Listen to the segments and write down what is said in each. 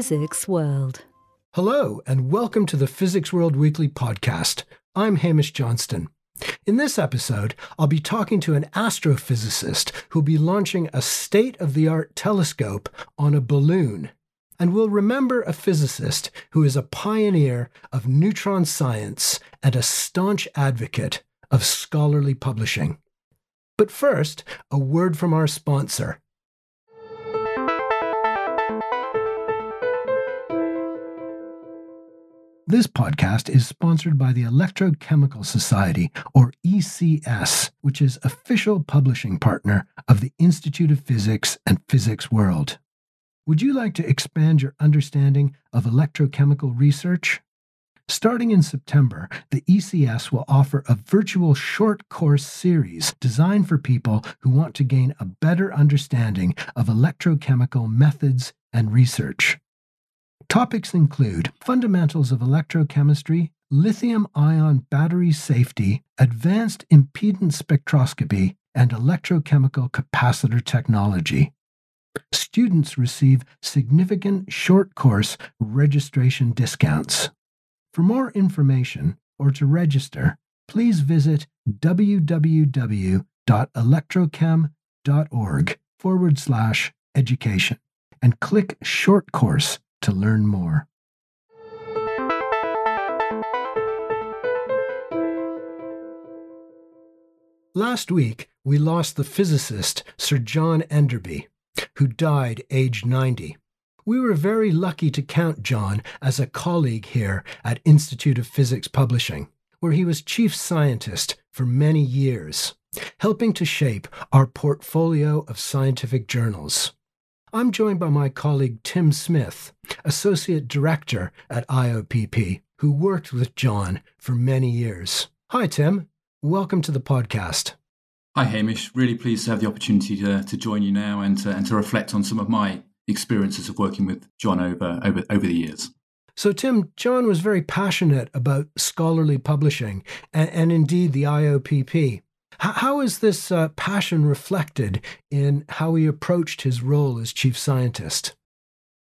Physics World. Hello, and welcome to the Physics World Weekly podcast. I'm Hamish Johnston. In this episode, I'll be talking to an astrophysicist who'll be launching a state of the art telescope on a balloon. And we'll remember a physicist who is a pioneer of neutron science and a staunch advocate of scholarly publishing. But first, a word from our sponsor. This podcast is sponsored by the Electrochemical Society, or ECS, which is official publishing partner of the Institute of Physics and Physics World. Would you like to expand your understanding of electrochemical research? Starting in September, the ECS will offer a virtual short course series designed for people who want to gain a better understanding of electrochemical methods and research. Topics include fundamentals of electrochemistry, lithium ion battery safety, advanced impedance spectroscopy, and electrochemical capacitor technology. Students receive significant short course registration discounts. For more information or to register, please visit www.electrochem.org forward slash education and click short course to learn more. Last week, we lost the physicist Sir John Enderby, who died aged 90. We were very lucky to count John as a colleague here at Institute of Physics Publishing, where he was chief scientist for many years, helping to shape our portfolio of scientific journals. I'm joined by my colleague Tim Smith, Associate Director at IOPP, who worked with John for many years. Hi, Tim. Welcome to the podcast. Hi, Hamish. Really pleased to have the opportunity to, to join you now and to, and to reflect on some of my experiences of working with John over, over, over the years. So, Tim, John was very passionate about scholarly publishing and, and indeed the IOPP. How, is this uh, passion reflected in how he approached his role as chief scientist?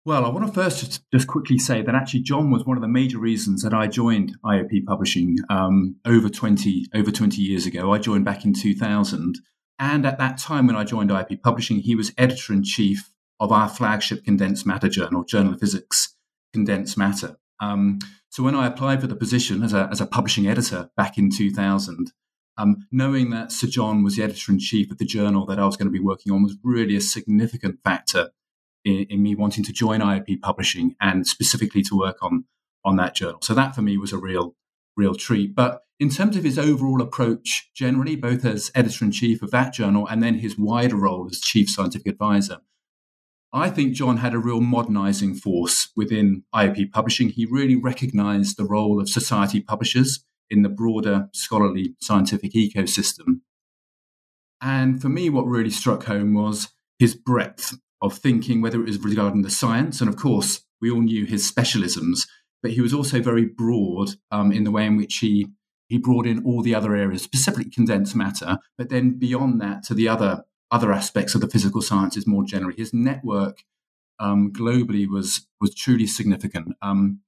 Well, I want to first just quickly say that actually John was one of the major reasons that I joined IOP Publishing um, over twenty over twenty years ago. I joined back in two thousand, and at that time when I joined IOP Publishing, he was editor in chief of our flagship condensed matter journal, Journal of Physics Condensed Matter. Um, so when I applied for the position as a as a publishing editor back in two thousand, um, knowing that Sir John was the editor in chief of the journal that I was going to be working on was really a significant factor in, in, me wanting to join IOP Publishing and specifically to work on on that journal. So that for me was a real real treat. But in terms of his overall approach, generally, both as editor in chief of that journal and then his wider role as chief scientific advisor, I think John had a real modernizing force within IOP Publishing. He really recognized the role of society publishers in the broader scholarly scientific ecosystem. And for me, what really struck home was his breadth of thinking, whether it was regarding the science, and of course, we all knew his specialisms, but he was also very broad um, in the way in which he he brought in all the other areas, specifically condensed matter, but then beyond that to the other other aspects of the physical sciences more generally. His network um, globally was was truly significant. Um,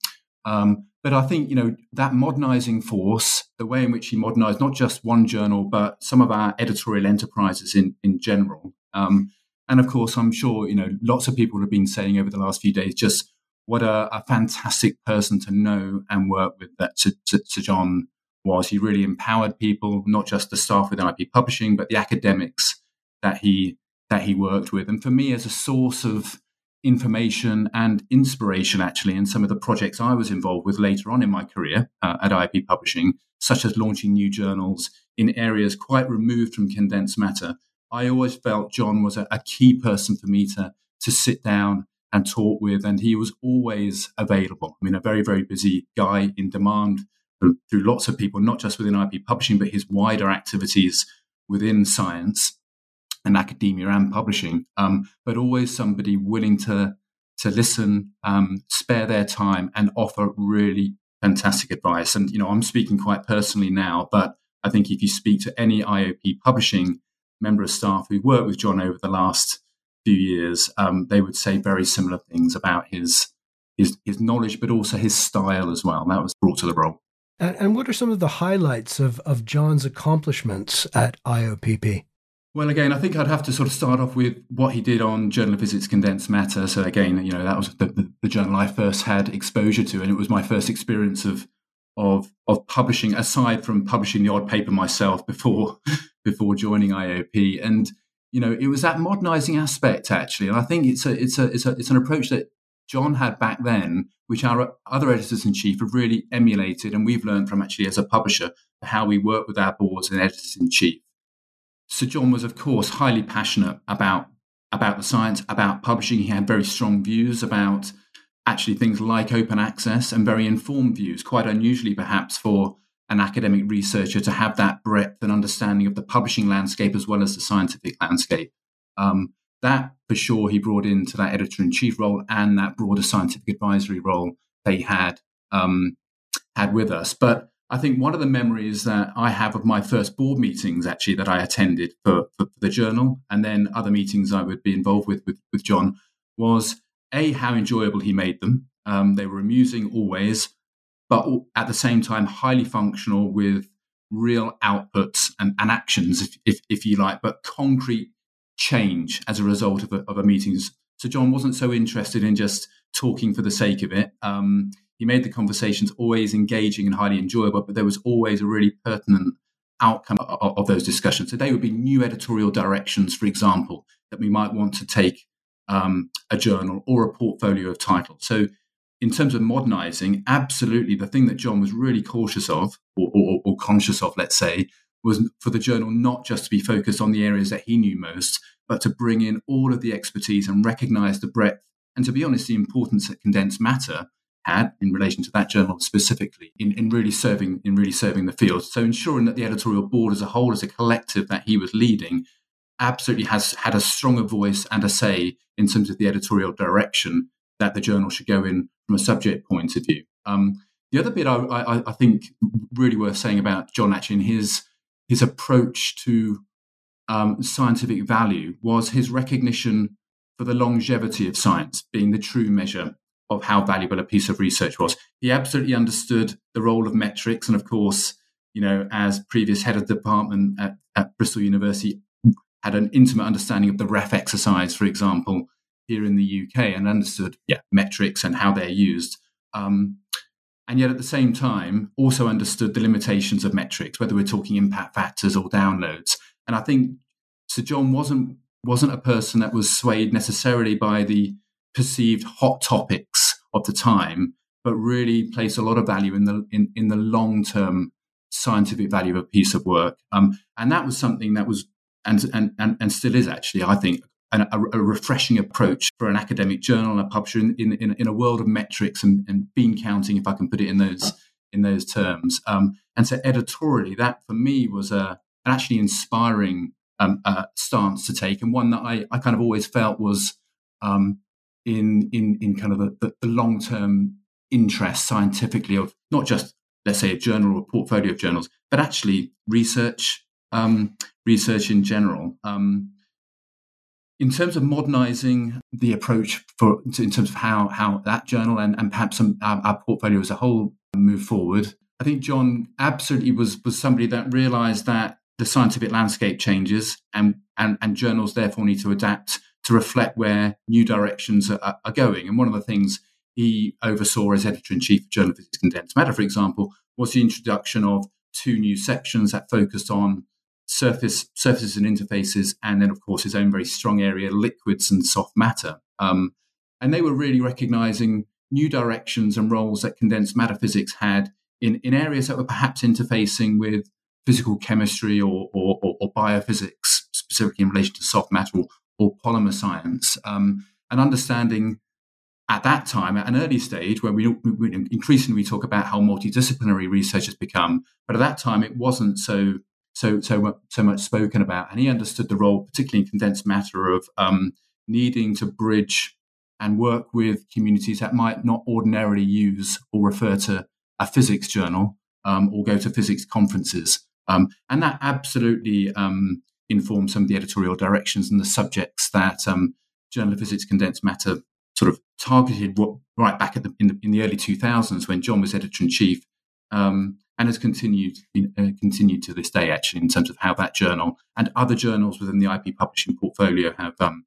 um, but I think, you know, that modernizing force, the way in which he modernized not just one journal, but some of our editorial enterprises in, in general. Um, and of course, I'm sure, you know, lots of people have been saying over the last few days just what a, a fantastic person to know and work with that Sir, John was. He really empowered people, not just the staff within IP Publishing, but the academics that he that he worked with. And for me, as a source of information and inspiration actually in some of the projects I was involved with later on in my career uh, at IOP Publishing, such as launching new journals in areas quite removed from condensed matter. I always felt John was a, a key person for me to, to sit down and talk with, and he was always available. I mean, a very, very busy guy in demand through lots of people, not just within IOP Publishing, but his wider activities within science and academia and publishing, um, but always somebody willing to to listen, um, spare their time, and offer really fantastic advice. And you know, I'm speaking quite personally now, but I think if you speak to any IOP publishing member of staff who worked with John over the last few years, um, they would say very similar things about his his, his knowledge, but also his style as well. That was brought to the role. And, and what are some of the highlights of, of John's accomplishments at IOPP? Well, again, I think I'd have to sort of start off with what he did on Journal of Physics Condensed Matter. So, again, you know, that was the, the, the, journal I first had exposure to, and it was my first experience of of of publishing, aside from publishing the odd paper myself before before joining IOP. And you know, it was that modernizing aspect actually, and I think it's a it's a it's a it's an approach that John had back then, which our other editors in chief have really emulated, and we've learned from actually as a publisher how we work with our boards and editors in chief. So John was, of course, highly passionate about about the science, about publishing. He had very strong views about actually things like open access and very informed views, quite unusually perhaps for an academic researcher to have that breadth and understanding of the publishing landscape as well as the scientific landscape. Um, that for sure he brought into that editor in chief role and that broader scientific advisory role they had um, had with us. But I think one of the memories that I have of my first board meetings actually that I attended for, for, the journal and then other meetings I would be involved with with, with John was a how enjoyable he made them. Um, they were amusing always, but at the same time highly functional with real outputs and, and actions, if, if, if you like, but concrete change as a result of a, of a meeting. So John wasn't so interested in just talking for the sake of it. Um, he made the conversations always engaging and highly enjoyable, but there was always a really pertinent outcome of, of those discussions. So they would be new editorial directions, for example, that we might want to take um, a journal or a portfolio of titles. So in terms of modernizing, absolutely the thing that John was really cautious of or, or, or conscious of, let's say, was for the journal not just to be focused on the areas that he knew most, but to bring in all of the expertise and recognize the breadth and, to be honest, the importance that condensed matter had in relation to that journal specifically in, in really serving in really serving the field. So ensuring that the editorial board as a whole, as a collective that he was leading, absolutely has had a stronger voice and a say in terms of the editorial direction that the journal should go in from a subject point of view. Um, the other bit I, I, I, think really worth saying about John actually in his his approach to um, scientific value was his recognition for the longevity of science being the true measure of how valuable a piece of research was. He absolutely understood the role of metrics, and of course, you know, as previous head of department at, at Bristol University, had an intimate understanding of the REF exercise, for example, here in the UK, and understood yeah, metrics and how they're used. Um, and yet at the same time also understood the limitations of metrics, whether we're talking impact factors or downloads. And I think Sir John wasn't wasn't a person that was swayed necessarily by the perceived hot topics of the time, but really place a lot of value in the in, in the long term scientific value of a piece of work. Um, and that was something that was and and and, and still is actually, I think, a, a, refreshing approach for an academic journal and a publisher in, in, in a world of metrics and, and, bean counting, if I can put it in those in those terms. Um, and so editorially, that for me was a, an actually inspiring um, uh, stance to take, and one that I, I kind of always felt was um, in in in kind of the, the long term interest scientifically of not just let's say a journal or a portfolio of journals, but actually research um, research in general. Um, in terms of modernizing the approach for in terms of how how that journal and, and perhaps some, our, our portfolio as a whole move forward, I think John absolutely was was somebody that realized that the scientific landscape changes and and, and journals therefore need to adapt to reflect where new directions are, are going. And one of the things he oversaw as editor in chief of Journal of Physics Condensed Matter, for example, was the introduction of two new sections that focused on surface surfaces and interfaces, and then of course his own very strong area, liquids and soft matter. Um, and they were really recognizing new directions and roles that condensed matter physics had in, in areas that were perhaps interfacing with physical chemistry or, or, or, or biophysics, specifically in relation to soft matter or, or polymer science. Um, and understanding at that time, at an early stage, where we, we increasingly talk about how multidisciplinary research has become, but at that time it wasn't so so so so much spoken about, and he understood the role, particularly in condensed matter, of um, needing to bridge and work with communities that might not ordinarily use or refer to a physics journal um, or go to physics conferences, um, and that absolutely informed some of the editorial directions and the subjects that um, Journal of Physics Condensed Matter sort of targeted what, right back the, in, the, in the early 2000s when John was editor in chief, um, and has continued uh, continued to this day actually in terms of how that journal and other journals within the IP publishing portfolio have um,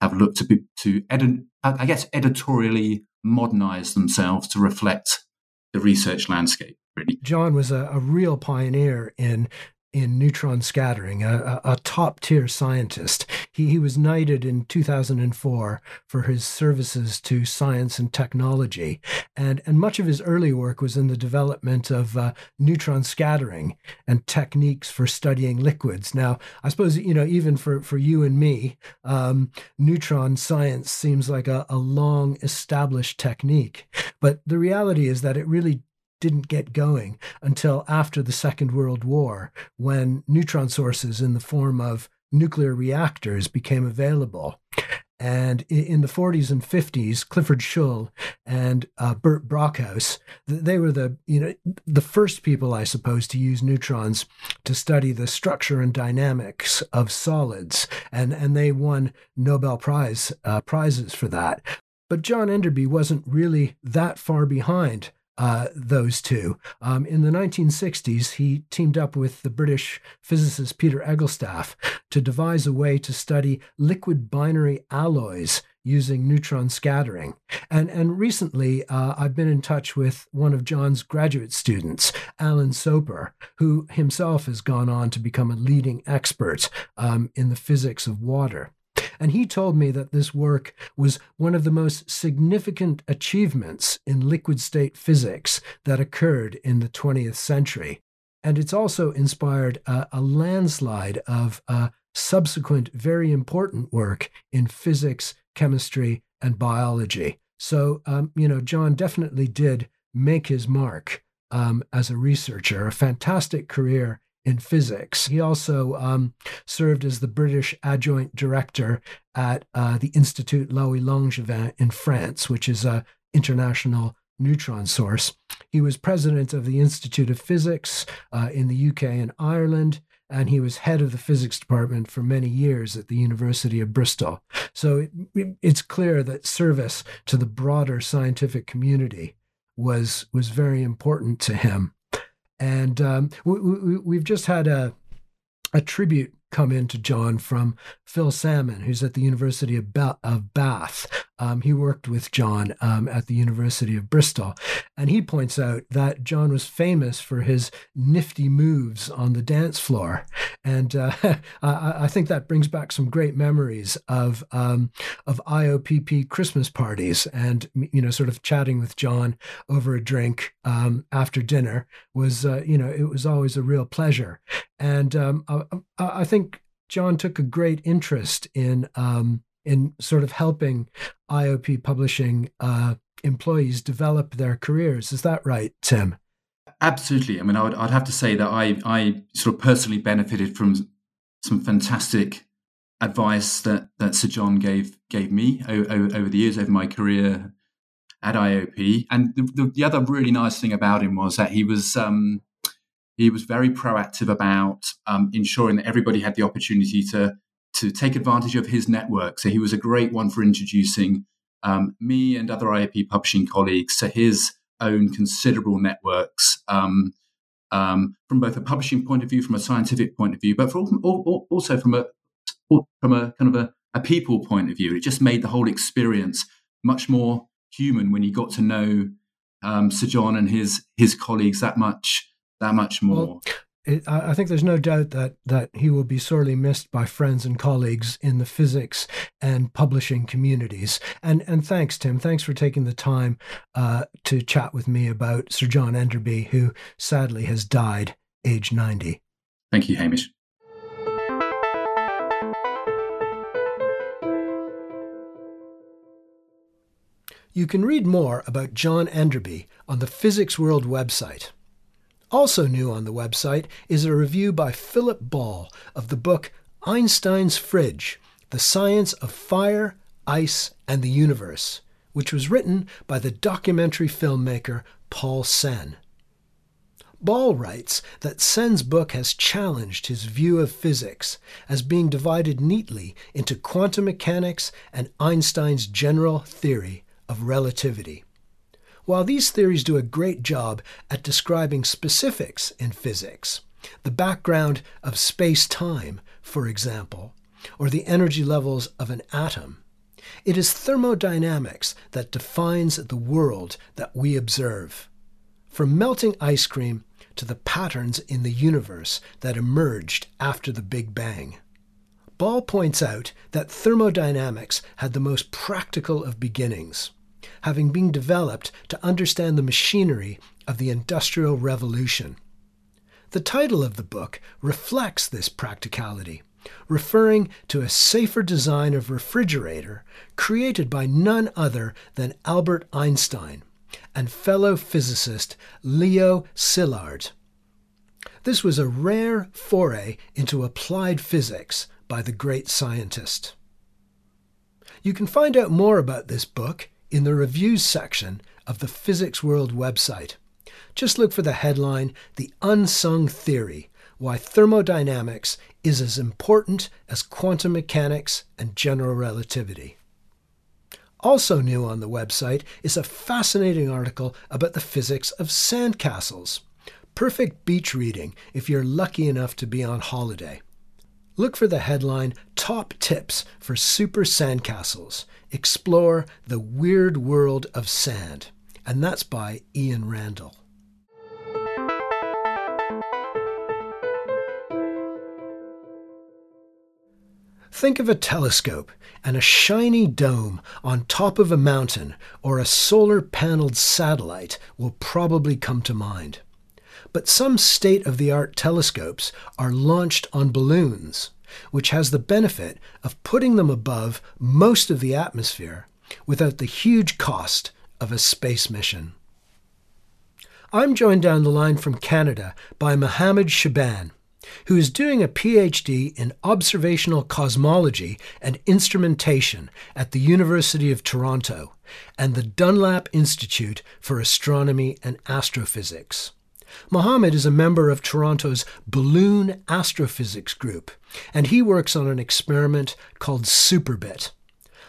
have looked to be, to edit, I guess editorially modernize themselves to reflect the research landscape. Really, John was a, a real pioneer in in neutron scattering, a, a, top tier scientist. He, he was knighted in 2004 for his services to science and technology. And, and much of his early work was in the development of uh, neutron scattering and techniques for studying liquids. Now, I suppose, you know, even for, for you and me, um, neutron science seems like a, a long established technique. But the reality is that it really didn't get going until after the Second World War, when neutron sources in the form of nuclear reactors became available. And in the 40s and 50s, Clifford Shull and uh, Bert Brockhouse, they were the you know the first people, I suppose, to use neutrons to study the structure and dynamics of solids, and and they won Nobel Prize uh, prizes for that. But John Enderby wasn't really that far behind uh, those two. Um, in the 1960s, he teamed up with the British physicist Peter Egelstaff to devise a way to study liquid binary alloys using neutron scattering. And, and recently, uh, I've been in touch with one of John's graduate students, Alan Soper, who himself has gone on to become a leading expert um, in the physics of water. And he told me that this work was one of the most significant achievements in liquid state physics that occurred in the 20th century. And it's also inspired a, a landslide of uh, subsequent very important work in physics, chemistry, and biology. So, um, you know, John definitely did make his mark um, as a researcher, a fantastic career in physics. He also um, served as the British adjunct director at uh, the Institut Laue-Langevin in France, which is a international neutron source. He was president of the Institute of Physics uh, in the UK and Ireland, and he was head of the physics department for many years at the University of Bristol. So it, it's clear that service to the broader scientific community was was very important to him. And um, we, have just had a, a tribute come in to John from Phil Salmon, who's at the University of, ba- of Bath. Um, he worked with John um, at the University of Bristol. And he points out that John was famous for his nifty moves on the dance floor. And uh, I, I, think that brings back some great memories of, um, of IOPP Christmas parties and, you know, sort of chatting with John over a drink um, after dinner was, uh, you know, it was always a real pleasure. And um, I, I, think John took a great interest in um, in sort of helping IOP publishing uh, employees develop their careers. Is that right, Tim? Absolutely. I mean, I would, I'd have to say that I, I sort of personally benefited from some fantastic advice that, that Sir John gave gave me over, over the years, over my career at IOP. And the, the, the, other really nice thing about him was that he was um, he was very proactive about um, ensuring that everybody had the opportunity to to take advantage of his network. So he was a great one for introducing um, me and other IAP publishing colleagues to his own considerable networks um, um, from both a publishing point of view, from a scientific point of view, but also from a from a kind of a, a people point of view. It just made the whole experience much more human when you got to know um, Sir John and his his colleagues that much that much more. Well, it, I think there's no doubt that that he will be sorely missed by friends and colleagues in the physics and publishing communities. And and thanks, Tim. Thanks for taking the time uh, to chat with me about Sir John Enderby, who sadly has died, age 90. Thank you, Hamish. You can read more about John Enderby on the Physics World website. Also new on the website is a review by Philip Ball of the book Einstein's Fridge The Science of Fire, Ice, and the Universe, which was written by the documentary filmmaker Paul Sen. Ball writes that Sen's book has challenged his view of physics as being divided neatly into quantum mechanics and Einstein's general theory of relativity. While these theories do a great job at describing specifics in physics, the background of space time, for example, or the energy levels of an atom, it is thermodynamics that defines the world that we observe. From melting ice cream to the patterns in the universe that emerged after the Big Bang. Ball points out that thermodynamics had the most practical of beginnings, having been developed to understand the machinery of the Industrial Revolution. The title of the book reflects this practicality, referring to a safer design of refrigerator created by none other than Albert Einstein and fellow physicist Leo Szilard. This was a rare foray into applied physics by the great scientist. You can find out more about this book in the reviews section of the Physics World website. Just look for the headline The Unsung Theory Why Thermodynamics is as Important as Quantum Mechanics and General Relativity. Also new on the website is a fascinating article about the physics of sandcastles. Perfect beach reading if you're lucky enough to be on holiday. Look for the headline Top Tips for Super Sandcastles. Explore the Weird World of Sand. And that's by Ian Randall. Think of a telescope and a shiny dome on top of a mountain or a solar paneled satellite will probably come to mind. But some state of the art telescopes are launched on balloons, which has the benefit of putting them above most of the atmosphere without the huge cost of a space mission. I'm joined down the line from Canada by Mohammed Shaban who is doing a PhD in observational cosmology and instrumentation at the University of Toronto and the Dunlap Institute for Astronomy and Astrophysics. Mohammed is a member of Toronto's Balloon Astrophysics Group, and he works on an experiment called Superbit.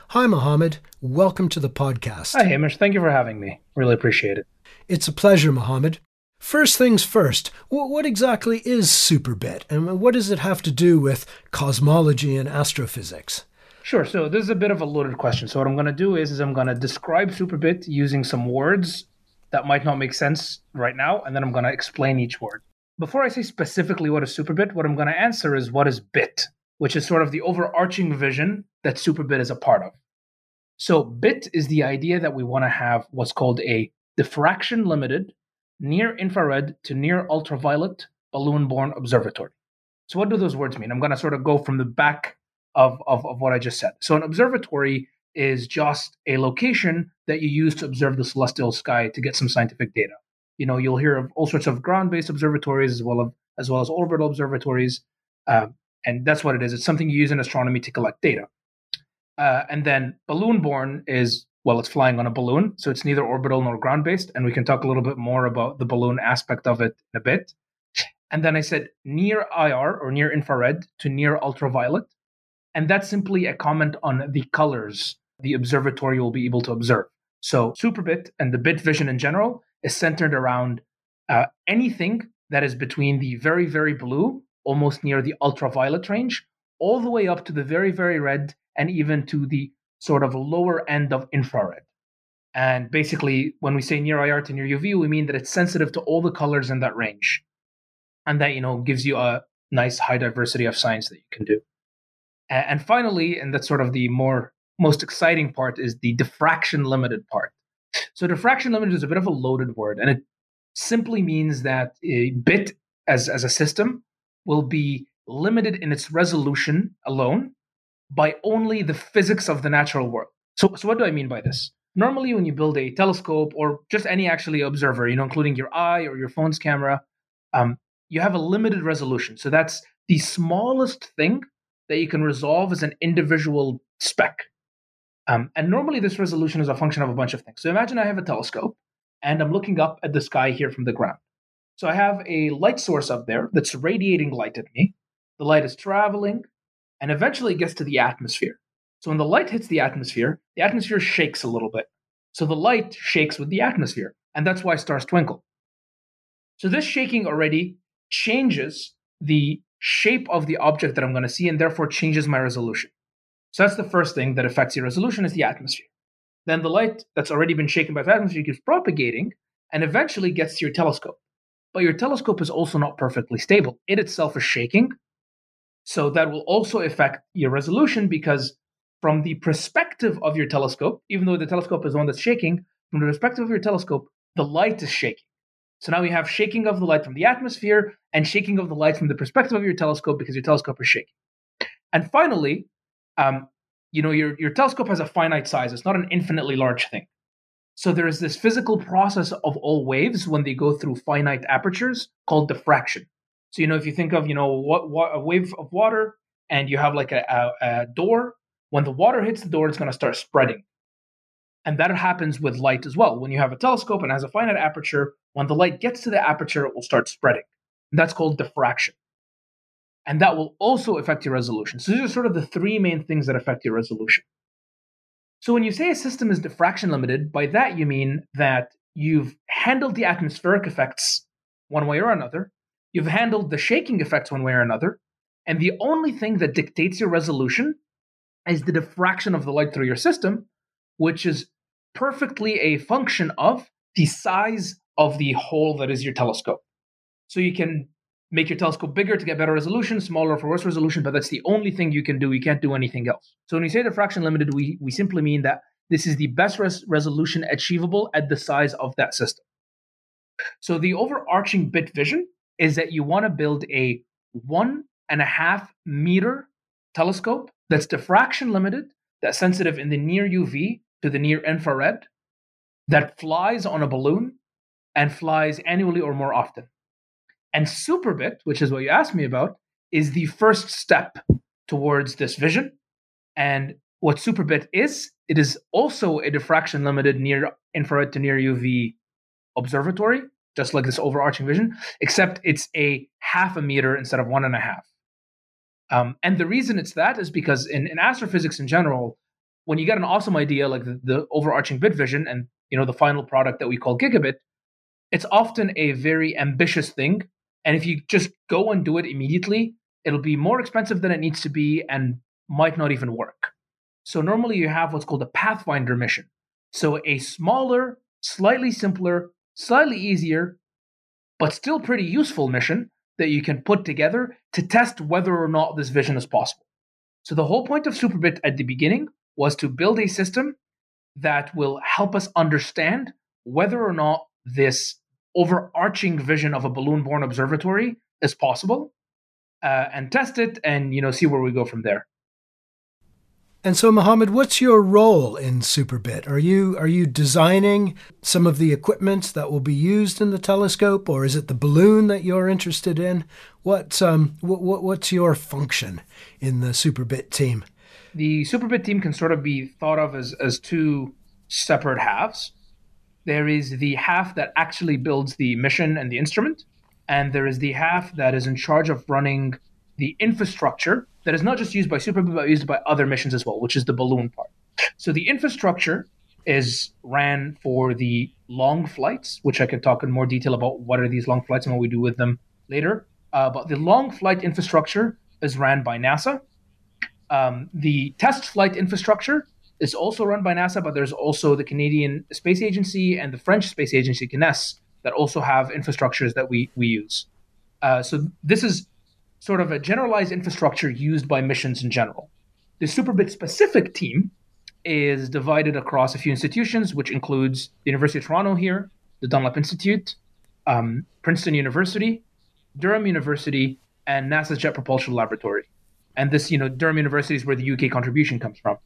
Hi, Mohammed. Welcome to the podcast. Hi, Hamish. Thank you for having me. Really appreciate it. It's a pleasure, Mohammed. First things first, what exactly is superbit and what does it have to do with cosmology and astrophysics? Sure. So this is a bit of a loaded question. So what I'm going to do is, is I'm going to describe superbit using some words that might not make sense right now, and then I'm going to explain each word. Before I say specifically what is superbit, what I'm going to answer is what is bit, which is sort of the overarching vision that superbit is a part of. So bit is the idea that we want to have what's called a diffraction limited near infrared to near ultraviolet balloon borne observatory. So, what do those words mean? I'm going to sort of go from the back of, of, of what I just said. So, an observatory is just a location that you use to observe the celestial sky to get some scientific data. You know, you'll hear of all sorts of ground-based observatories as well as as well as orbital observatories, um, and that's what it is. It's something you use in astronomy to collect data. Uh, and then balloon borne is well, it's flying on a balloon, so it's neither orbital nor ground based. And we can talk a little bit more about the balloon aspect of it in a bit. And then I said near IR or near infrared to near ultraviolet. And that's simply a comment on the colors the observatory will be able to observe. So Superbit and the bit vision in general is centered around uh, anything that is between the very, very blue, almost near the ultraviolet range, all the way up to the very, very red, and even to the sort of lower end of infrared. And basically, when we say near IR to near UV, we mean that it's sensitive to all the colors in that range. And that, you know, gives you a nice high diversity of science that you can do. And finally, and that's sort of the more most exciting part, is the diffraction limited part. So diffraction limited is a bit of a loaded word, and it simply means that a bit as, as a system will be limited in its resolution alone by only the physics of the natural world. So, so what do I mean by this? Normally, when you build a telescope or just any actually observer, you know, including your eye or your phone's camera, um, you have a limited resolution. So that's the smallest thing that you can resolve as an individual speck. Um, and normally, this resolution is a function of a bunch of things. So imagine I have a telescope and I'm looking up at the sky here from the ground. So I have a light source up there that's radiating light at me. The light is traveling and eventually it gets to the atmosphere. So when the light hits the atmosphere, the atmosphere shakes a little bit. So the light shakes with the atmosphere, and that's why stars twinkle. So this shaking already changes the shape of the object that I'm going to see and therefore changes my resolution. So that's the first thing that affects your resolution is the atmosphere. Then the light that's already been shaken by the atmosphere keeps propagating and eventually gets to your telescope. But your telescope is also not perfectly stable. It itself is shaking. So that will also affect your resolution because from the perspective of your telescope, even though the telescope is the one that's shaking, from the perspective of your telescope, the light is shaking. So now we have shaking of the light from the atmosphere and shaking of the light from the perspective of your telescope because your telescope is shaking. And finally, um, you know, your, your telescope has a finite size. It's not an infinitely large thing. So there is this physical process of all waves when they go through finite apertures called diffraction. So, you know, if you think of, you know, what, what a wave of water and you have like a, a, a door, when the water hits the door, it's going to start spreading. And that happens with light as well. When you have a telescope and has a finite aperture, when the light gets to the aperture, it will start spreading. And that's called diffraction. And that will also affect your resolution. So these are sort of the three main things that affect your resolution. So when you say a system is diffraction limited, by that you mean that you've handled the atmospheric effects one way or another, you've handled the shaking effects one way or another, and the only thing that dictates your resolution is the diffraction of the light through your system, which is perfectly a function of the size of the hole that is your telescope. So you can make your telescope bigger to get better resolution, smaller for worse resolution, but that's the only thing you can do. You can't do anything else. So when we say diffraction limited, we, we simply mean that this is the best res- resolution achievable at the size of that system. So the overarching bit vision is that you want to build a one and a half meter telescope that's diffraction limited, that's sensitive in the near UV to the near infrared, that flies on a balloon and flies annually or more often. And Superbit, which is what you asked me about, is the first step towards this vision. And what Superbit is, it is also a diffraction limited near infrared to near UV observatory, just like this overarching vision, except it's a half a meter instead of one and a half. Um, and the reason it's that is because in, in astrophysics in general, when you get an awesome idea like the, the overarching bit vision and you know the final product that we call gigabit, it's often a very ambitious thing and if you just go and do it immediately, it'll be more expensive than it needs to be and might not even work. So normally you have what's called a Pathfinder mission. So a smaller, slightly simpler, slightly easier, but still pretty useful mission that you can put together to test whether or not this vision is possible. So the whole point of Superbit at the beginning was to build a system that will help us understand whether or not this overarching vision of a balloon-borne observatory is possible, uh, and test it, and you know see where we go from there. And so, Mohammed, what's your role in Superbit? Are you are you designing some of the equipment that will be used in the telescope, or is it the balloon that you're interested in? What um what, what what's your function in the Superbit team? The Superbit team can sort of be thought of as as two separate halves there is the half that actually builds the mission and the instrument, and there is the half that is in charge of running the infrastructure that is not just used by Superbit but used by other missions as well, which is the balloon part. So the infrastructure is ran for the long flights, which I can talk in more detail about what are these long flights and what we do with them later. Uh, but the long flight infrastructure is ran by NASA. Um, the test flight infrastructure is also run by NASA, but there's also the Canadian Space Agency and the French Space Agency, CNES, that also have infrastructures that we, we use. Uh, so this is sort of a generalized infrastructure used by missions in general. The Superbit specific team is divided across a few institutions, which includes the University of Toronto here, the Dunlap Institute, um, Princeton University, Durham University, and NASA's Jet Propulsion Laboratory. And this, you know, Durham University is where the UK contribution comes from.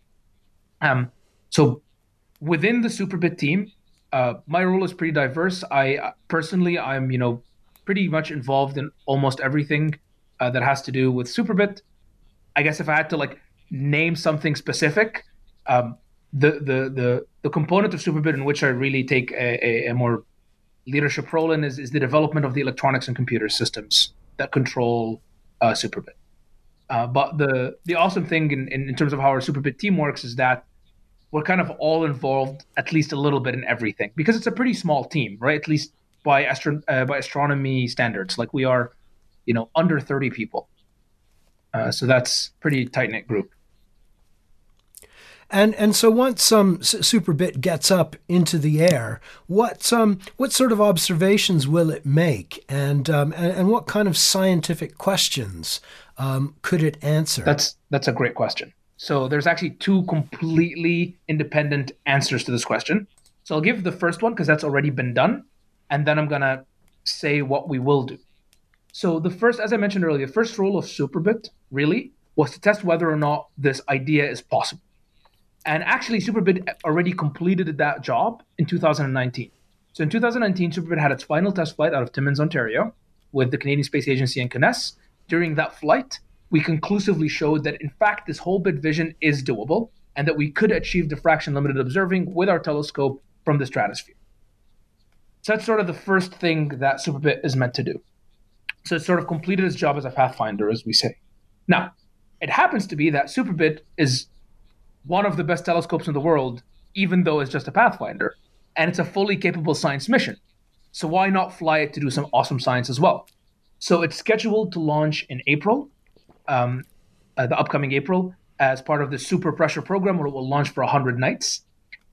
Um, so within the Superbit team, uh, my role is pretty diverse. I uh, personally, I'm you know pretty much involved in almost everything uh, that has to do with Superbit. I guess if I had to like name something specific, um, the, the the the component of Superbit in which I really take a, a, a more leadership role in is, is the development of the electronics and computer systems that control uh, Superbit. Uh, but the the awesome thing in, in, in terms of how our Superbit team works is that we're kind of all involved at least a little bit in everything because it's a pretty small team, right? At least by astro- uh, by astronomy standards, like we are, you know, under thirty people. Uh, so that's pretty tight knit group. And and so once some superbit gets up into the air, what um what sort of observations will it make, and um and, and what kind of scientific questions um, could it answer? That's that's a great question. So there's actually two completely independent answers to this question. So I'll give the first one because that's already been done, and then I'm gonna say what we will do. So the first, as I mentioned earlier, the first role of Superbit really was to test whether or not this idea is possible. And actually, Superbit already completed that job in 2019. So in 2019, Superbit had its final test flight out of Timmins, Ontario, with the Canadian Space Agency and CNES. During that flight, we conclusively showed that, in fact, this whole bit vision is doable and that we could achieve diffraction limited observing with our telescope from the stratosphere. So that's sort of the first thing that Superbit is meant to do. So it sort of completed its job as a pathfinder, as we say. Now, it happens to be that Superbit is one of the best telescopes in the world, even though it's just a Pathfinder. And it's a fully capable science mission. So why not fly it to do some awesome science as well? So it's scheduled to launch in April, um, uh, the upcoming April, as part of the Super Pressure program, where it will launch for 100 nights.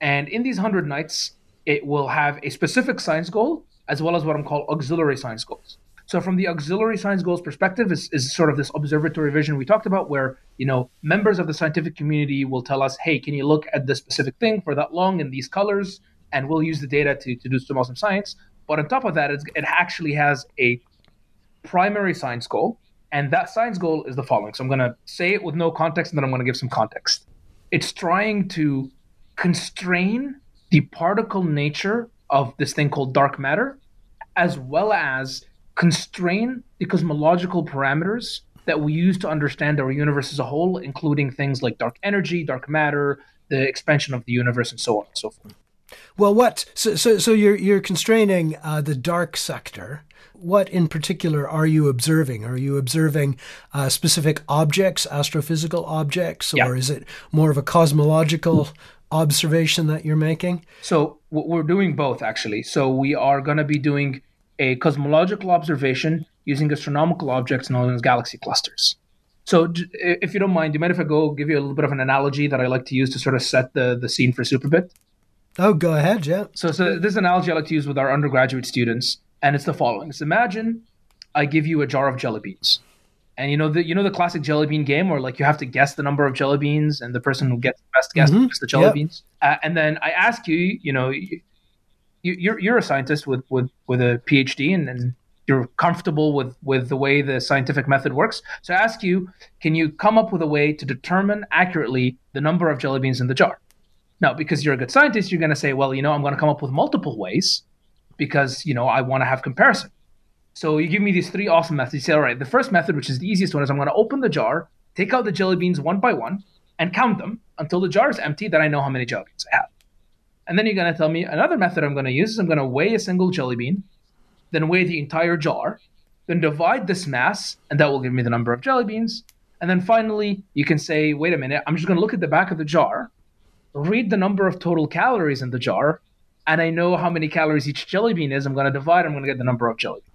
And in these 100 nights, it will have a specific science goal as well as what I'm called auxiliary science goals. So from the auxiliary science goals perspective is, is sort of this observatory vision we talked about where, you know, members of the scientific community will tell us, hey, can you look at this specific thing for that long in these colors? And we'll use the data to, to do some awesome science. But on top of that, it actually has a primary science goal. And that science goal is the following. So I'm going to say it with no context and then I'm going to give some context. It's trying to constrain the particle nature of this thing called dark matter, as well as constrain the cosmological parameters that we use to understand our universe as a whole, including things like dark energy, dark matter, the expansion of the universe, and so on and so forth. Well, what? So, so, so you're you're constraining uh, the dark sector. What in particular are you observing? Are you observing uh, specific objects, astrophysical objects, or yeah. is it more of a cosmological observation that you're making? So we're doing both actually. So we are going to be doing a cosmological observation using astronomical objects known as galaxy clusters. So, if you don't mind, do you mind if I go give you a little bit of an analogy that I like to use to sort of set the, the scene for Superbit? Oh, go ahead, yeah. So, so this analogy I like to use with our undergraduate students, and it's the following: It's imagine I give you a jar of jelly beans, and you know the you know the classic jelly bean game where like you have to guess the number of jelly beans, and the person who gets the best guess mm-hmm. the jelly yep. beans. Uh, and then I ask you, you know, you're you're a scientist with with with a PhD and, and you're comfortable with with the way the scientific method works. So I ask you, can you come up with a way to determine accurately the number of jelly beans in the jar? Now, because you're a good scientist, you're going to say, well, you know, I'm going to come up with multiple ways because you know I want to have comparison. So you give me these three awesome methods. You say, all right, the first method, which is the easiest one, is I'm going to open the jar, take out the jelly beans one by one, and count them until the jar is empty. Then I know how many jelly beans I have. And then you're going to tell me another method I'm going to use is I'm going to weigh a single jelly bean, then weigh the entire jar, then divide this mass, and that will give me the number of jelly beans. And then finally, you can say, wait a minute, I'm just going to look at the back of the jar, read the number of total calories in the jar, and I know how many calories each jelly bean is. I'm going to divide, I'm going to get the number of jelly beans.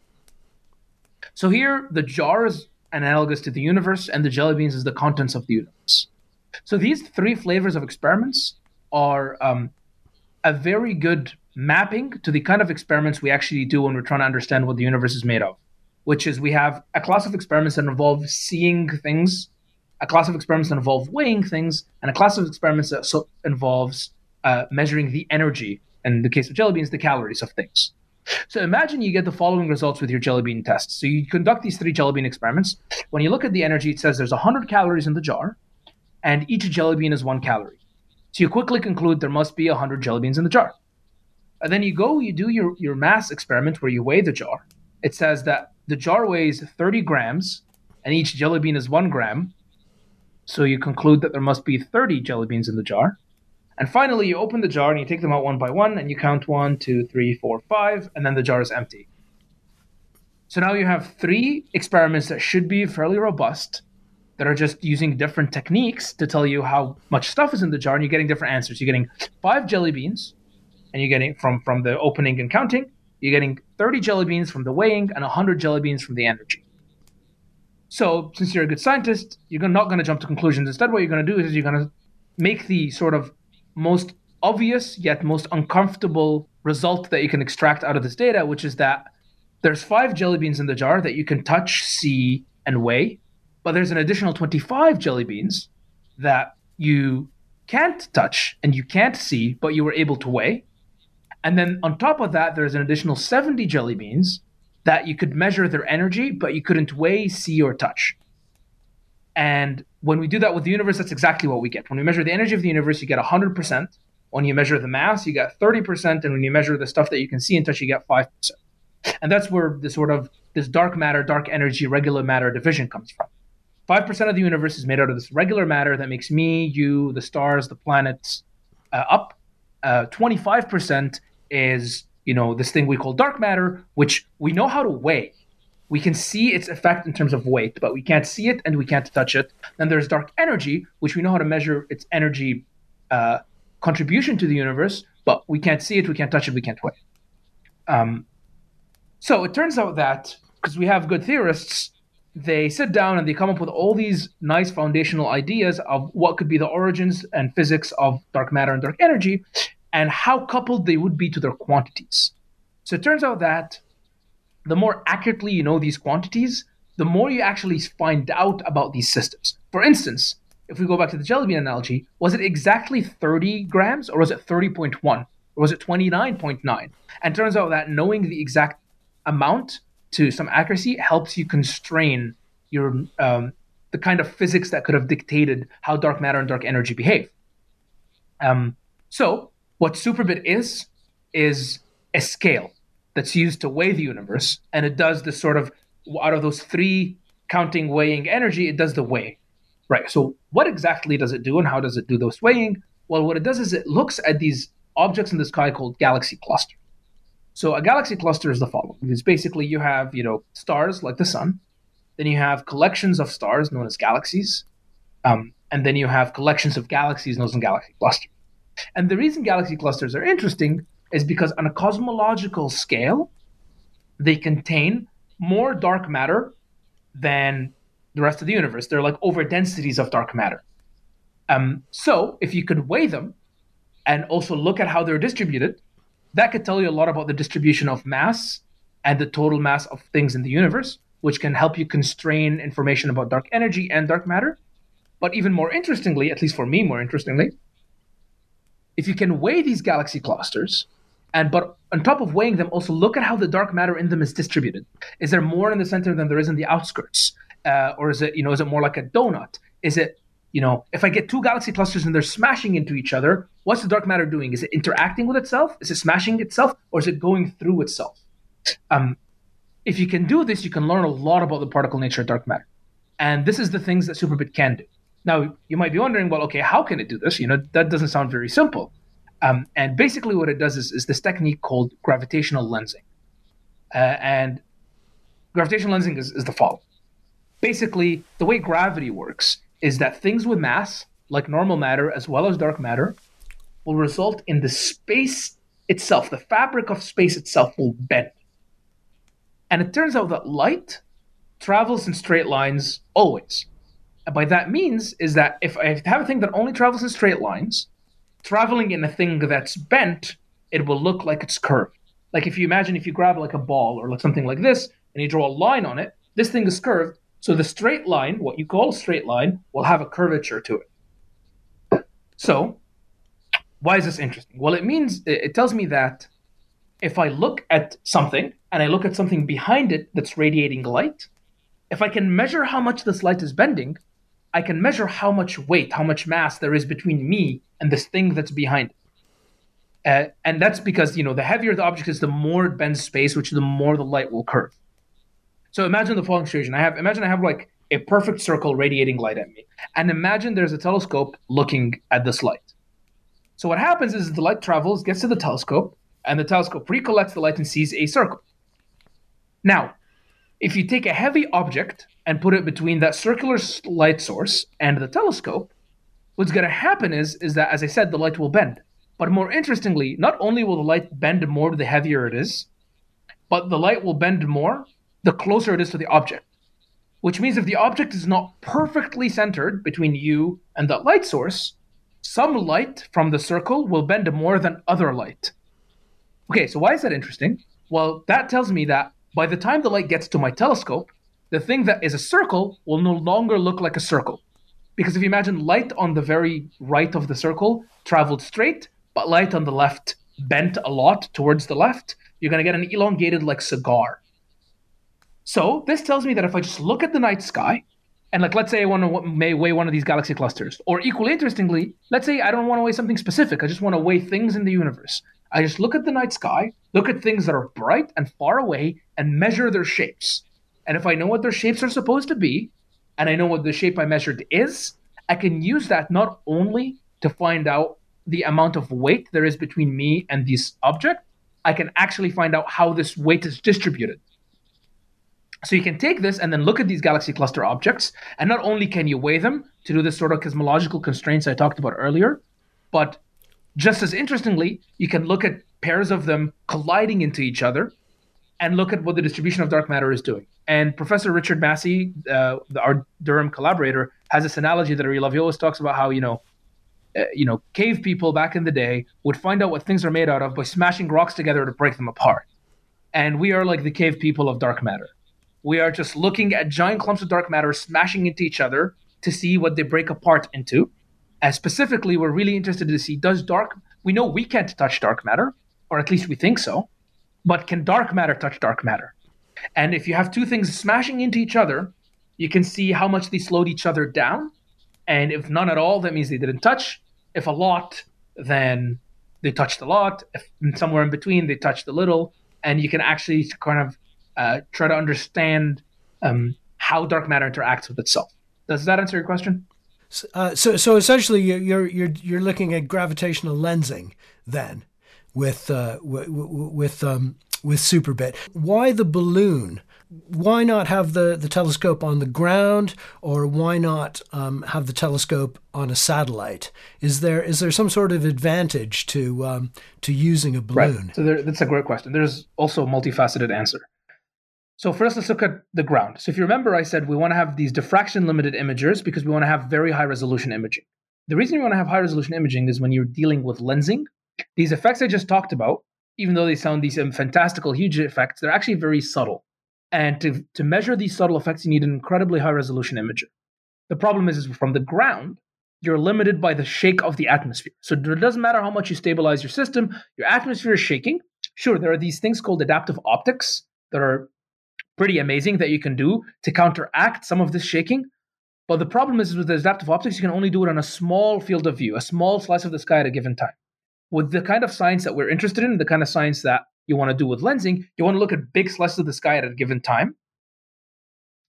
So here, the jar is analogous to the universe, and the jelly beans is the contents of the universe. So these three flavors of experiments are um, a very good mapping to the kind of experiments we actually do when we're trying to understand what the universe is made of, which is we have a class of experiments that involve seeing things, a class of experiments that involve weighing things, and a class of experiments that so involves uh, measuring the energy, in the case of jelly beans, the calories of things. So imagine you get the following results with your jelly bean test. So you conduct these three jelly bean experiments. When you look at the energy, it says there's 100 calories in the jar, and each jelly bean is one calorie. So you quickly conclude there must be 100 jelly beans in the jar. And then you go, you do your, your mass experiment where you weigh the jar. It says that the jar weighs 30 grams and each jelly bean is one gram. So you conclude that there must be 30 jelly beans in the jar. And finally, you open the jar and you take them out one by one and you count one, two, three, four, five, and then the jar is empty. So now you have three experiments that should be fairly robust that are just using different techniques to tell you how much stuff is in the jar and you're getting different answers. You're getting five jelly beans and you're getting from from the opening and counting, you're getting 30 jelly beans from the weighing and 100 jelly beans from the energy. So, since you're a good scientist, you're not going to jump to conclusions. Instead, what you're going to do is you're going to make the sort of most obvious yet most uncomfortable result that you can extract out of this data, which is that there's five jelly beans in the jar that you can touch, see, and weigh, but there's an additional 25 jelly beans that you can't touch and you can't see, but you were able to weigh. And then on top of that, there's an additional 70 jelly beans that you could measure their energy, but you couldn't weigh, see, or touch. And when we do that with the universe, that's exactly what we get. When we measure the energy of the universe, you get 100%. When you measure the mass, you get 30%. And when you measure the stuff that you can see and touch, you get 5%. And that's where the sort of this dark matter, dark energy, regular matter division comes from. 5% of the universe is made out of this regular matter that makes me, you, the stars, the planets uh, up. Uh, 25% is you know this thing we call dark matter, which we know how to weigh. We can see its effect in terms of weight, but we can't see it and we can't touch it. Then there's dark energy, which we know how to measure its energy uh, contribution to the universe, but we can't see it, we can't touch it, we can't weigh it. Um, so it turns out that because we have good theorists, they sit down and they come up with all these nice foundational ideas of what could be the origins and physics of dark matter and dark energy and how coupled they would be to their quantities. So it turns out that the more accurately you know these quantities, the more you actually find out about these systems. For instance, if we go back to the jelly bean analogy, was it exactly 30 grams or was it 30.1 or was it 29.9? And turns out that knowing the exact amount to some accuracy helps you constrain your um, the kind of physics that could have dictated how dark matter and dark energy behave. Um, so what superbit is, is a scale that's used to weigh the universe. And it does this sort of, out of those three counting, weighing energy, it does the weigh. Right. So, what exactly does it do and how does it do those weighing? Well, what it does is it looks at these objects in the sky called galaxy clusters. So, a galaxy cluster is the following it's basically you have, you know, stars like the sun, then you have collections of stars known as galaxies, um, and then you have collections of galaxies known as galaxy clusters. And the reason galaxy clusters are interesting is because on a cosmological scale, they contain more dark matter than the rest of the universe. They're like over densities of dark matter. Um, so if you could weigh them and also look at how they're distributed, that could tell you a lot about the distribution of mass and the total mass of things in the universe, which can help you constrain information about dark energy and dark matter. But even more interestingly, at least for me, more interestingly, if you can weigh these galaxy clusters, and but on top of weighing them, also look at how the dark matter in them is distributed. Is there more in the center than there is in the outskirts, uh, or is it you know is it more like a donut? Is it you know if I get two galaxy clusters and they're smashing into each other, what's the dark matter doing? Is it interacting with itself? Is it smashing itself, or is it going through itself? Um, if you can do this, you can learn a lot about the particle nature of dark matter, and this is the things that Superbit can do. Now, you might be wondering, well, okay, how can it do this? You know, that doesn't sound very simple. Um, and basically, what it does is, is this technique called gravitational lensing. Uh, and gravitational lensing is, is the following. Basically, the way gravity works is that things with mass, like normal matter as well as dark matter, will result in the space itself, the fabric of space itself will bend. And it turns out that light travels in straight lines always. And by that means is that if I have a thing that only travels in straight lines, traveling in a thing that's bent, it will look like it's curved. Like if you imagine if you grab like a ball or like something like this and you draw a line on it, this thing is curved. So the straight line, what you call a straight line, will have a curvature to it. So why is this interesting? Well, it means it tells me that if I look at something and I look at something behind it that's radiating light, if I can measure how much this light is bending, I can measure how much weight, how much mass there is between me and this thing that's behind it. Uh, and that's because you know the heavier the object is, the more it bends space, which the more the light will curve. So imagine the following situation: I have imagine I have like a perfect circle radiating light at me, and imagine there's a telescope looking at this light. So what happens is the light travels, gets to the telescope, and the telescope recollects the light and sees a circle. Now, if you take a heavy object and put it between that circular light source and the telescope, what's going to happen is is that as I said, the light will bend. But more interestingly, not only will the light bend more the heavier it is, but the light will bend more the closer it is to the object. Which means if the object is not perfectly centered between you and that light source, some light from the circle will bend more than other light. Okay, so why is that interesting? Well, that tells me that by the time the light gets to my telescope, the thing that is a circle will no longer look like a circle. Because if you imagine light on the very right of the circle traveled straight, but light on the left bent a lot towards the left, you're going to get an elongated like cigar. So this tells me that if I just look at the night sky, and like let's say I want to may weigh one of these galaxy clusters, or equally interestingly, let's say I don't want to weigh something specific, I just want to weigh things in the universe. I just look at the night sky, look at things that are bright and far away, and measure their shapes. And if I know what their shapes are supposed to be, and I know what the shape I measured is, I can use that not only to find out the amount of weight there is between me and this object, I can actually find out how this weight is distributed. So you can take this and then look at these galaxy cluster objects, and not only can you weigh them to do this sort of cosmological constraints I talked about earlier, but just as interestingly, you can look at pairs of them colliding into each other and look at what the distribution of dark matter is doing. And Professor Richard Massey, uh, our Durham collaborator, has this analogy that I really always talks about how you know, uh, you know, cave people back in the day would find out what things are made out of by smashing rocks together to break them apart. And we are like the cave people of dark matter. We are just looking at giant clumps of dark matter smashing into each other to see what they break apart into. And specifically, we're really interested to see does dark. We know we can't touch dark matter, or at least we think so. But can dark matter touch dark matter? And if you have two things smashing into each other, you can see how much they slowed each other down. And if none at all, that means they didn't touch. If a lot, then they touched a lot. If somewhere in between, they touched a little. And you can actually kind of uh, try to understand um, how dark matter interacts with itself. Does that answer your question? Uh, so, so essentially, you're you're you're looking at gravitational lensing then, with uh, w- w- with um, with Superbit. Why the balloon? Why not have the, the telescope on the ground, or why not um, have the telescope on a satellite? Is there is there some sort of advantage to um, to using a balloon? Right. So there, that's a great question. There's also a multifaceted answer. So first, let's look at the ground. So if you remember, I said we want to have these diffraction limited imagers because we want to have very high resolution imaging. The reason we want to have high resolution imaging is when you're dealing with lensing, these effects I just talked about, even though they sound these um, fantastical, huge effects, they're actually very subtle. And to, to measure these subtle effects, you need an incredibly high resolution imager. The problem is, is from the ground, you're limited by the shake of the atmosphere. So it doesn't matter how much you stabilize your system, your atmosphere is shaking. Sure, there are these things called adaptive optics that are pretty amazing that you can do to counteract some of this shaking. But the problem is, with the adaptive optics, you can only do it on a small field of view, a small slice of the sky at a given time. With the kind of science that we're interested in, the kind of science that you want to do with lensing, you want to look at big slices of the sky at a given time.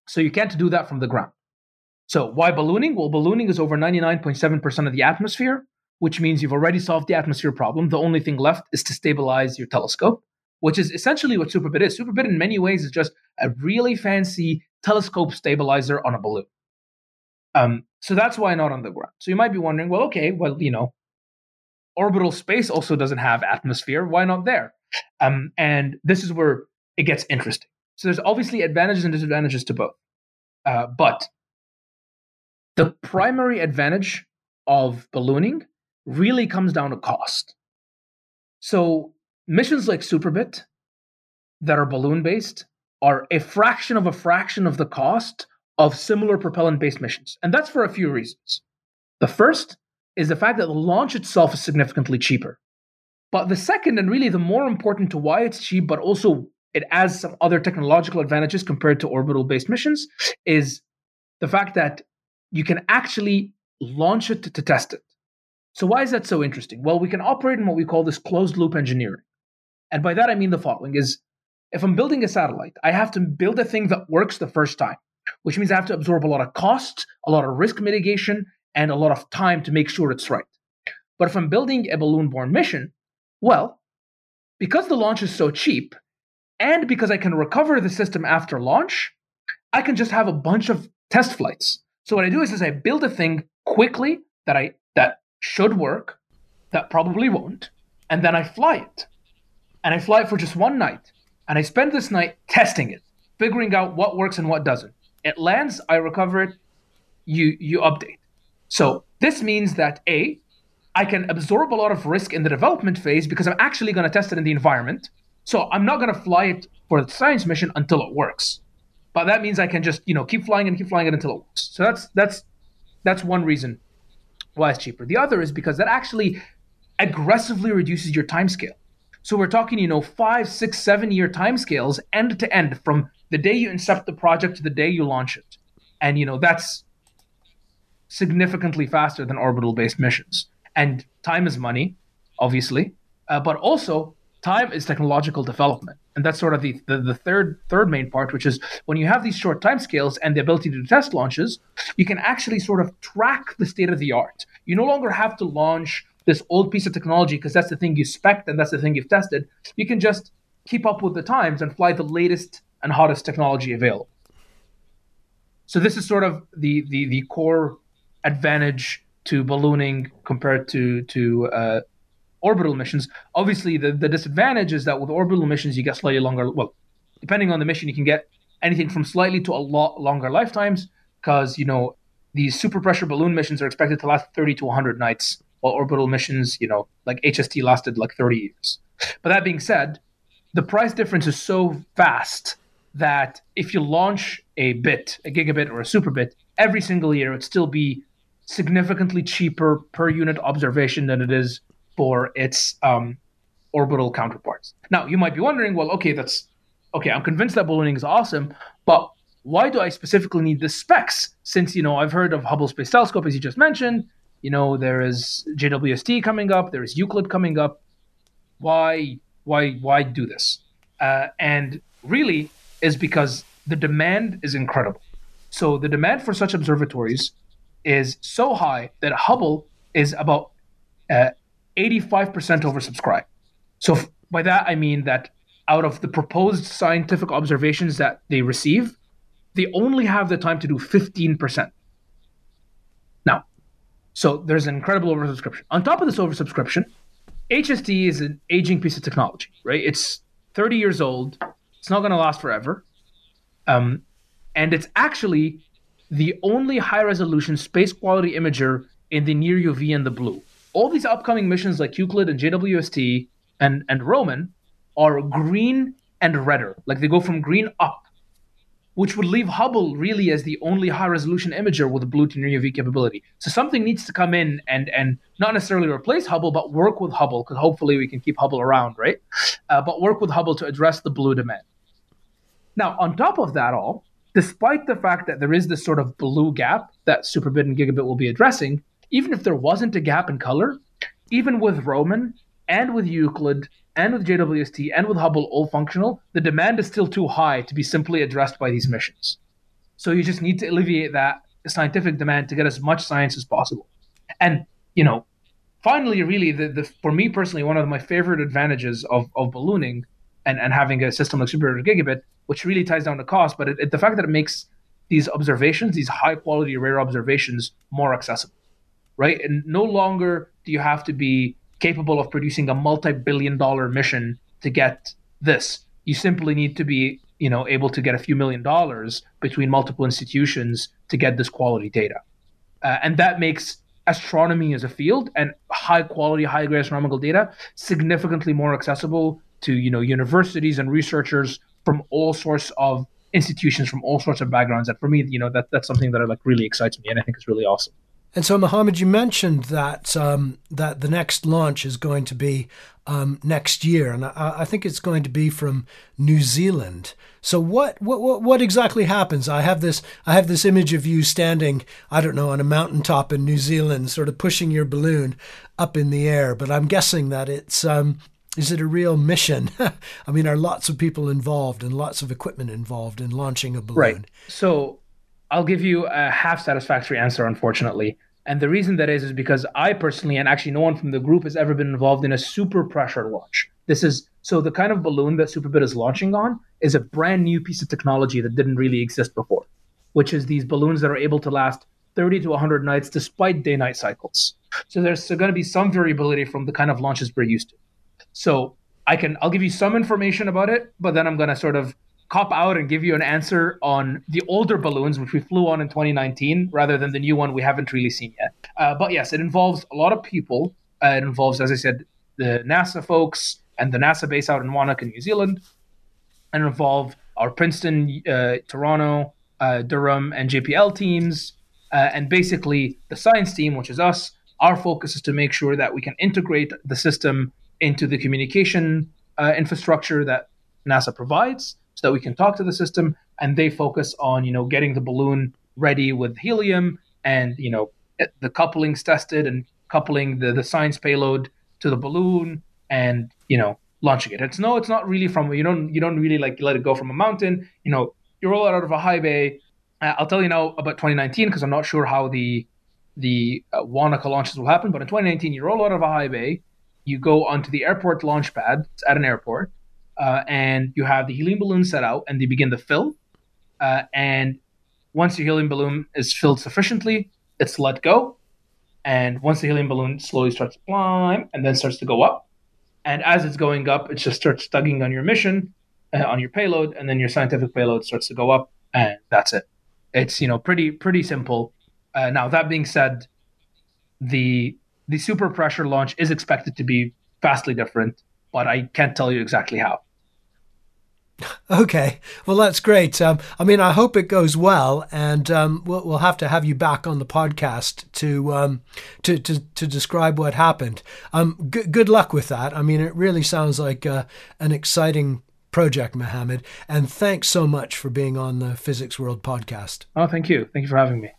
So you can't do that from the ground. So why ballooning? Well, ballooning is over 99.7% of the atmosphere, which means you've already solved the atmosphere problem. The only thing left is to stabilize your telescope which is essentially what Superbit is. Superbit, in many ways, is just a really fancy telescope stabilizer on a balloon. Um, so that's why not on the ground. So you might be wondering, well, okay, well, you know, orbital space also doesn't have atmosphere. Why not there? Um, and this is where it gets interesting. So there's obviously advantages and disadvantages to both. Uh, but the primary advantage of ballooning really comes down to cost. So missions like Superbit that are balloon based are a fraction of a fraction of the cost of similar propellant based missions. And that's for a few reasons. The first is the fact that the launch itself is significantly cheaper. But the second, and really the more important to why it's cheap, but also it adds some other technological advantages compared to orbital based missions, is the fact that you can actually launch it to, to test it. So, why is that so interesting? Well, we can operate in what we call this closed loop engineering. And by that I mean the following is if I'm building a satellite, I have to build a thing that works the first time, which means I have to absorb a lot of cost, a lot of risk mitigation, and a lot of time to make sure it's right. But if I'm building a balloon borne mission, well, because the launch is so cheap, and because I can recover the system after launch, I can just have a bunch of test flights. So what I do is, is I build a thing quickly that I that should work, that probably won't, and then I fly it. And I fly it for just one night. And I spend this night testing it, figuring out what works and what doesn't. It lands, I recover it, you you update. So this means that A, I can absorb a lot of risk in the development phase because I'm actually going to test it in the environment. So I'm not going to fly it for the science mission until it works. But that means I can just, you know, keep flying and keep flying it until it works. So that's that's that's one reason why it's cheaper. The other is because that actually aggressively reduces your time scale. So we're talking, you know, five, six, seven year time scales end to end from the day you incept the project to the day you launch it. And, you know, that's significantly faster than orbital based missions. And time is money, obviously, uh, but also time is technological development. And that's sort of the, the, the, third third main part, which is when you have these short time scales and the ability to do test launches, you can actually sort of track the state of the art. You no longer have to launch this old piece of technology because that's the thing you spec and that's the thing you've tested. You can just keep up with the times and fly the latest and hottest technology available. So this is sort of the the, the core advantage to ballooning compared to to uh, orbital missions. Obviously, the, the disadvantage is that with orbital missions, you get slightly longer. Well, depending on the mission, you can get anything from slightly to a lot longer lifetimes because you know these super pressure balloon missions are expected to last 30 to 100 nights, while orbital missions, you know, like HST lasted like 30 years. But that being said, the price difference is so vast that if you launch a bit, a gigabit or a superbit every single year, it'd still be significantly cheaper per unit observation than it is for its um, orbital counterparts. Now, you might be wondering, well, okay, that's okay. I'm convinced that ballooning is awesome, but why do I specifically need the specs? Since you know I've heard of Hubble Space Telescope, as you just mentioned. You know there is JWST coming up, there is Euclid coming up. Why, why, why do this? Uh, and really, is because the demand is incredible. So the demand for such observatories is so high that Hubble is about uh, 85% oversubscribed. So f- by that I mean that out of the proposed scientific observations that they receive, they only have the time to do 15%. So there's an incredible oversubscription. On top of this oversubscription, HST is an aging piece of technology, right? It's 30 years old. It's not going to last forever. Um, and it's actually the only high resolution space quality imager in the near UV and the blue. All these upcoming missions like Euclid and JWST and, and Roman are green and redder. Like they go from green up, which would leave Hubble really as the only high resolution imager with a blue to near UV capability. So something needs to come in and and not necessarily replace Hubble, but work with Hubble because hopefully we can keep Hubble around, right? Uh, but work with Hubble to address the blue demand. Now, on top of that all, despite the fact that there is this sort of blue gap that Superbit and Gigabit will be addressing, even if there wasn't a gap in color, even with Roman and with Euclid and with JWST and with Hubble all functional, the demand is still too high to be simply addressed by these missions. So you just need to alleviate that scientific demand to get as much science as possible. And, you know, finally, really, the, the for me personally, one of my favorite advantages of, of ballooning and, and having a system like Super Gigabit, which really ties down the cost, but it, it, the fact that it makes these observations, these high quality, rare observations, more accessible, right? And no longer do you have to be capable of producing a multi-billion dollar mission to get this. You simply need to be, you know, able to get a few million dollars between multiple institutions to get this quality data. Uh, and that makes astronomy as a field and high quality, high grade astronomical data significantly more accessible to you know universities and researchers from all sorts of institutions from all sorts of backgrounds. And for me, you know, that that's something that like really excites me, and I think is really awesome. And so, Mohammed, you mentioned that um, that the next launch is going to be um, next year, and I, I, think it's going to be from New Zealand. So, what, what what exactly happens? I have this I have this image of you standing, I don't know, on a mountaintop in New Zealand, sort of pushing your balloon up in the air. But I'm guessing that it's um, is it a real mission? I mean, are lots of people involved and lots of equipment involved in launching a balloon? Right. So I'll give you a half satisfactory answer, unfortunately. And the reason that is is because I personally, and actually no one from the group has ever been involved in a super pressure launch. This is so the kind of balloon that Superbit is launching on is a brand new piece of technology that didn't really exist before, which is these balloons that are able to last 30 to 100 nights despite day night cycles. So there's going to be some variability from the kind of launches we're used to. So I can I'll give you some information about it, but then I'm going to sort of cop out and give you an answer on the older balloons, which we flew on in 2019, rather than the new one we haven't really seen yet. Uh, but yes, it involves a lot of people. Uh, it involves, as I said, the NASA folks and the NASA base out in Wanaka, New Zealand, and involve our Princeton, uh, Toronto, uh, Durham, and JPL teams, uh, and basically the science team, which is us. Our focus is to make sure that we can integrate the system into the communication uh, infrastructure that NASA provides so that we can talk to the system and they focus on you know getting the balloon ready with helium and you know the couplings tested and coupling the, the science payload to the balloon and you know launching it. It's no it's not really from you don't you don't really like let it go from a mountain. You know you roll it out of a high bay. I'll tell you now about 2019 because i'm not sure how the the uh, wanaka launches will happen but in 2019 you roll out of a high bay you go onto the airport launch pad it's at an airport uh, and you have the helium balloon set out, and they begin to fill. Uh, and once the helium balloon is filled sufficiently, it's let go. And once the helium balloon slowly starts to climb and then starts to go up, and as it's going up, it just starts tugging on your mission, uh, on your payload, and then your scientific payload starts to go up, and that's it. It's you know pretty pretty simple. Uh, now that being said, the the super pressure launch is expected to be vastly different, but I can't tell you exactly how. Okay, well that's great. Um, I mean, I hope it goes well, and um, we'll, we'll have to have you back on the podcast to um, to, to, to describe what happened. Um, g- good luck with that. I mean, it really sounds like uh, an exciting project, Mohammed. And thanks so much for being on the Physics World podcast. Oh, thank you. Thank you for having me.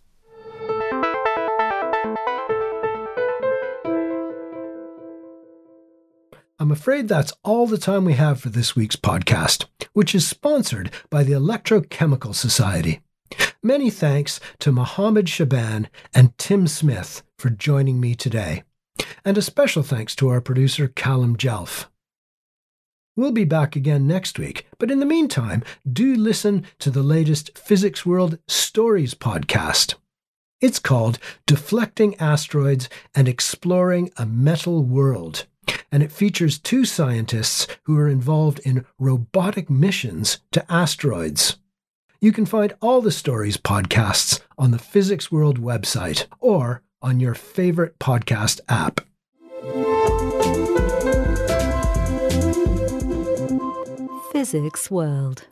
I'm afraid that's all the time we have for this week's podcast, which is sponsored by the Electrochemical Society. Many thanks to Mohammed Shaban and Tim Smith for joining me today. And a special thanks to our producer, Callum Jelf. We'll be back again next week, but in the meantime, do listen to the latest Physics World Stories podcast. It's called Deflecting Asteroids and Exploring a Metal World and it features two scientists who are involved in robotic missions to asteroids. You can find all the stories podcasts on the Physics World website or on your favorite podcast app. Physics World.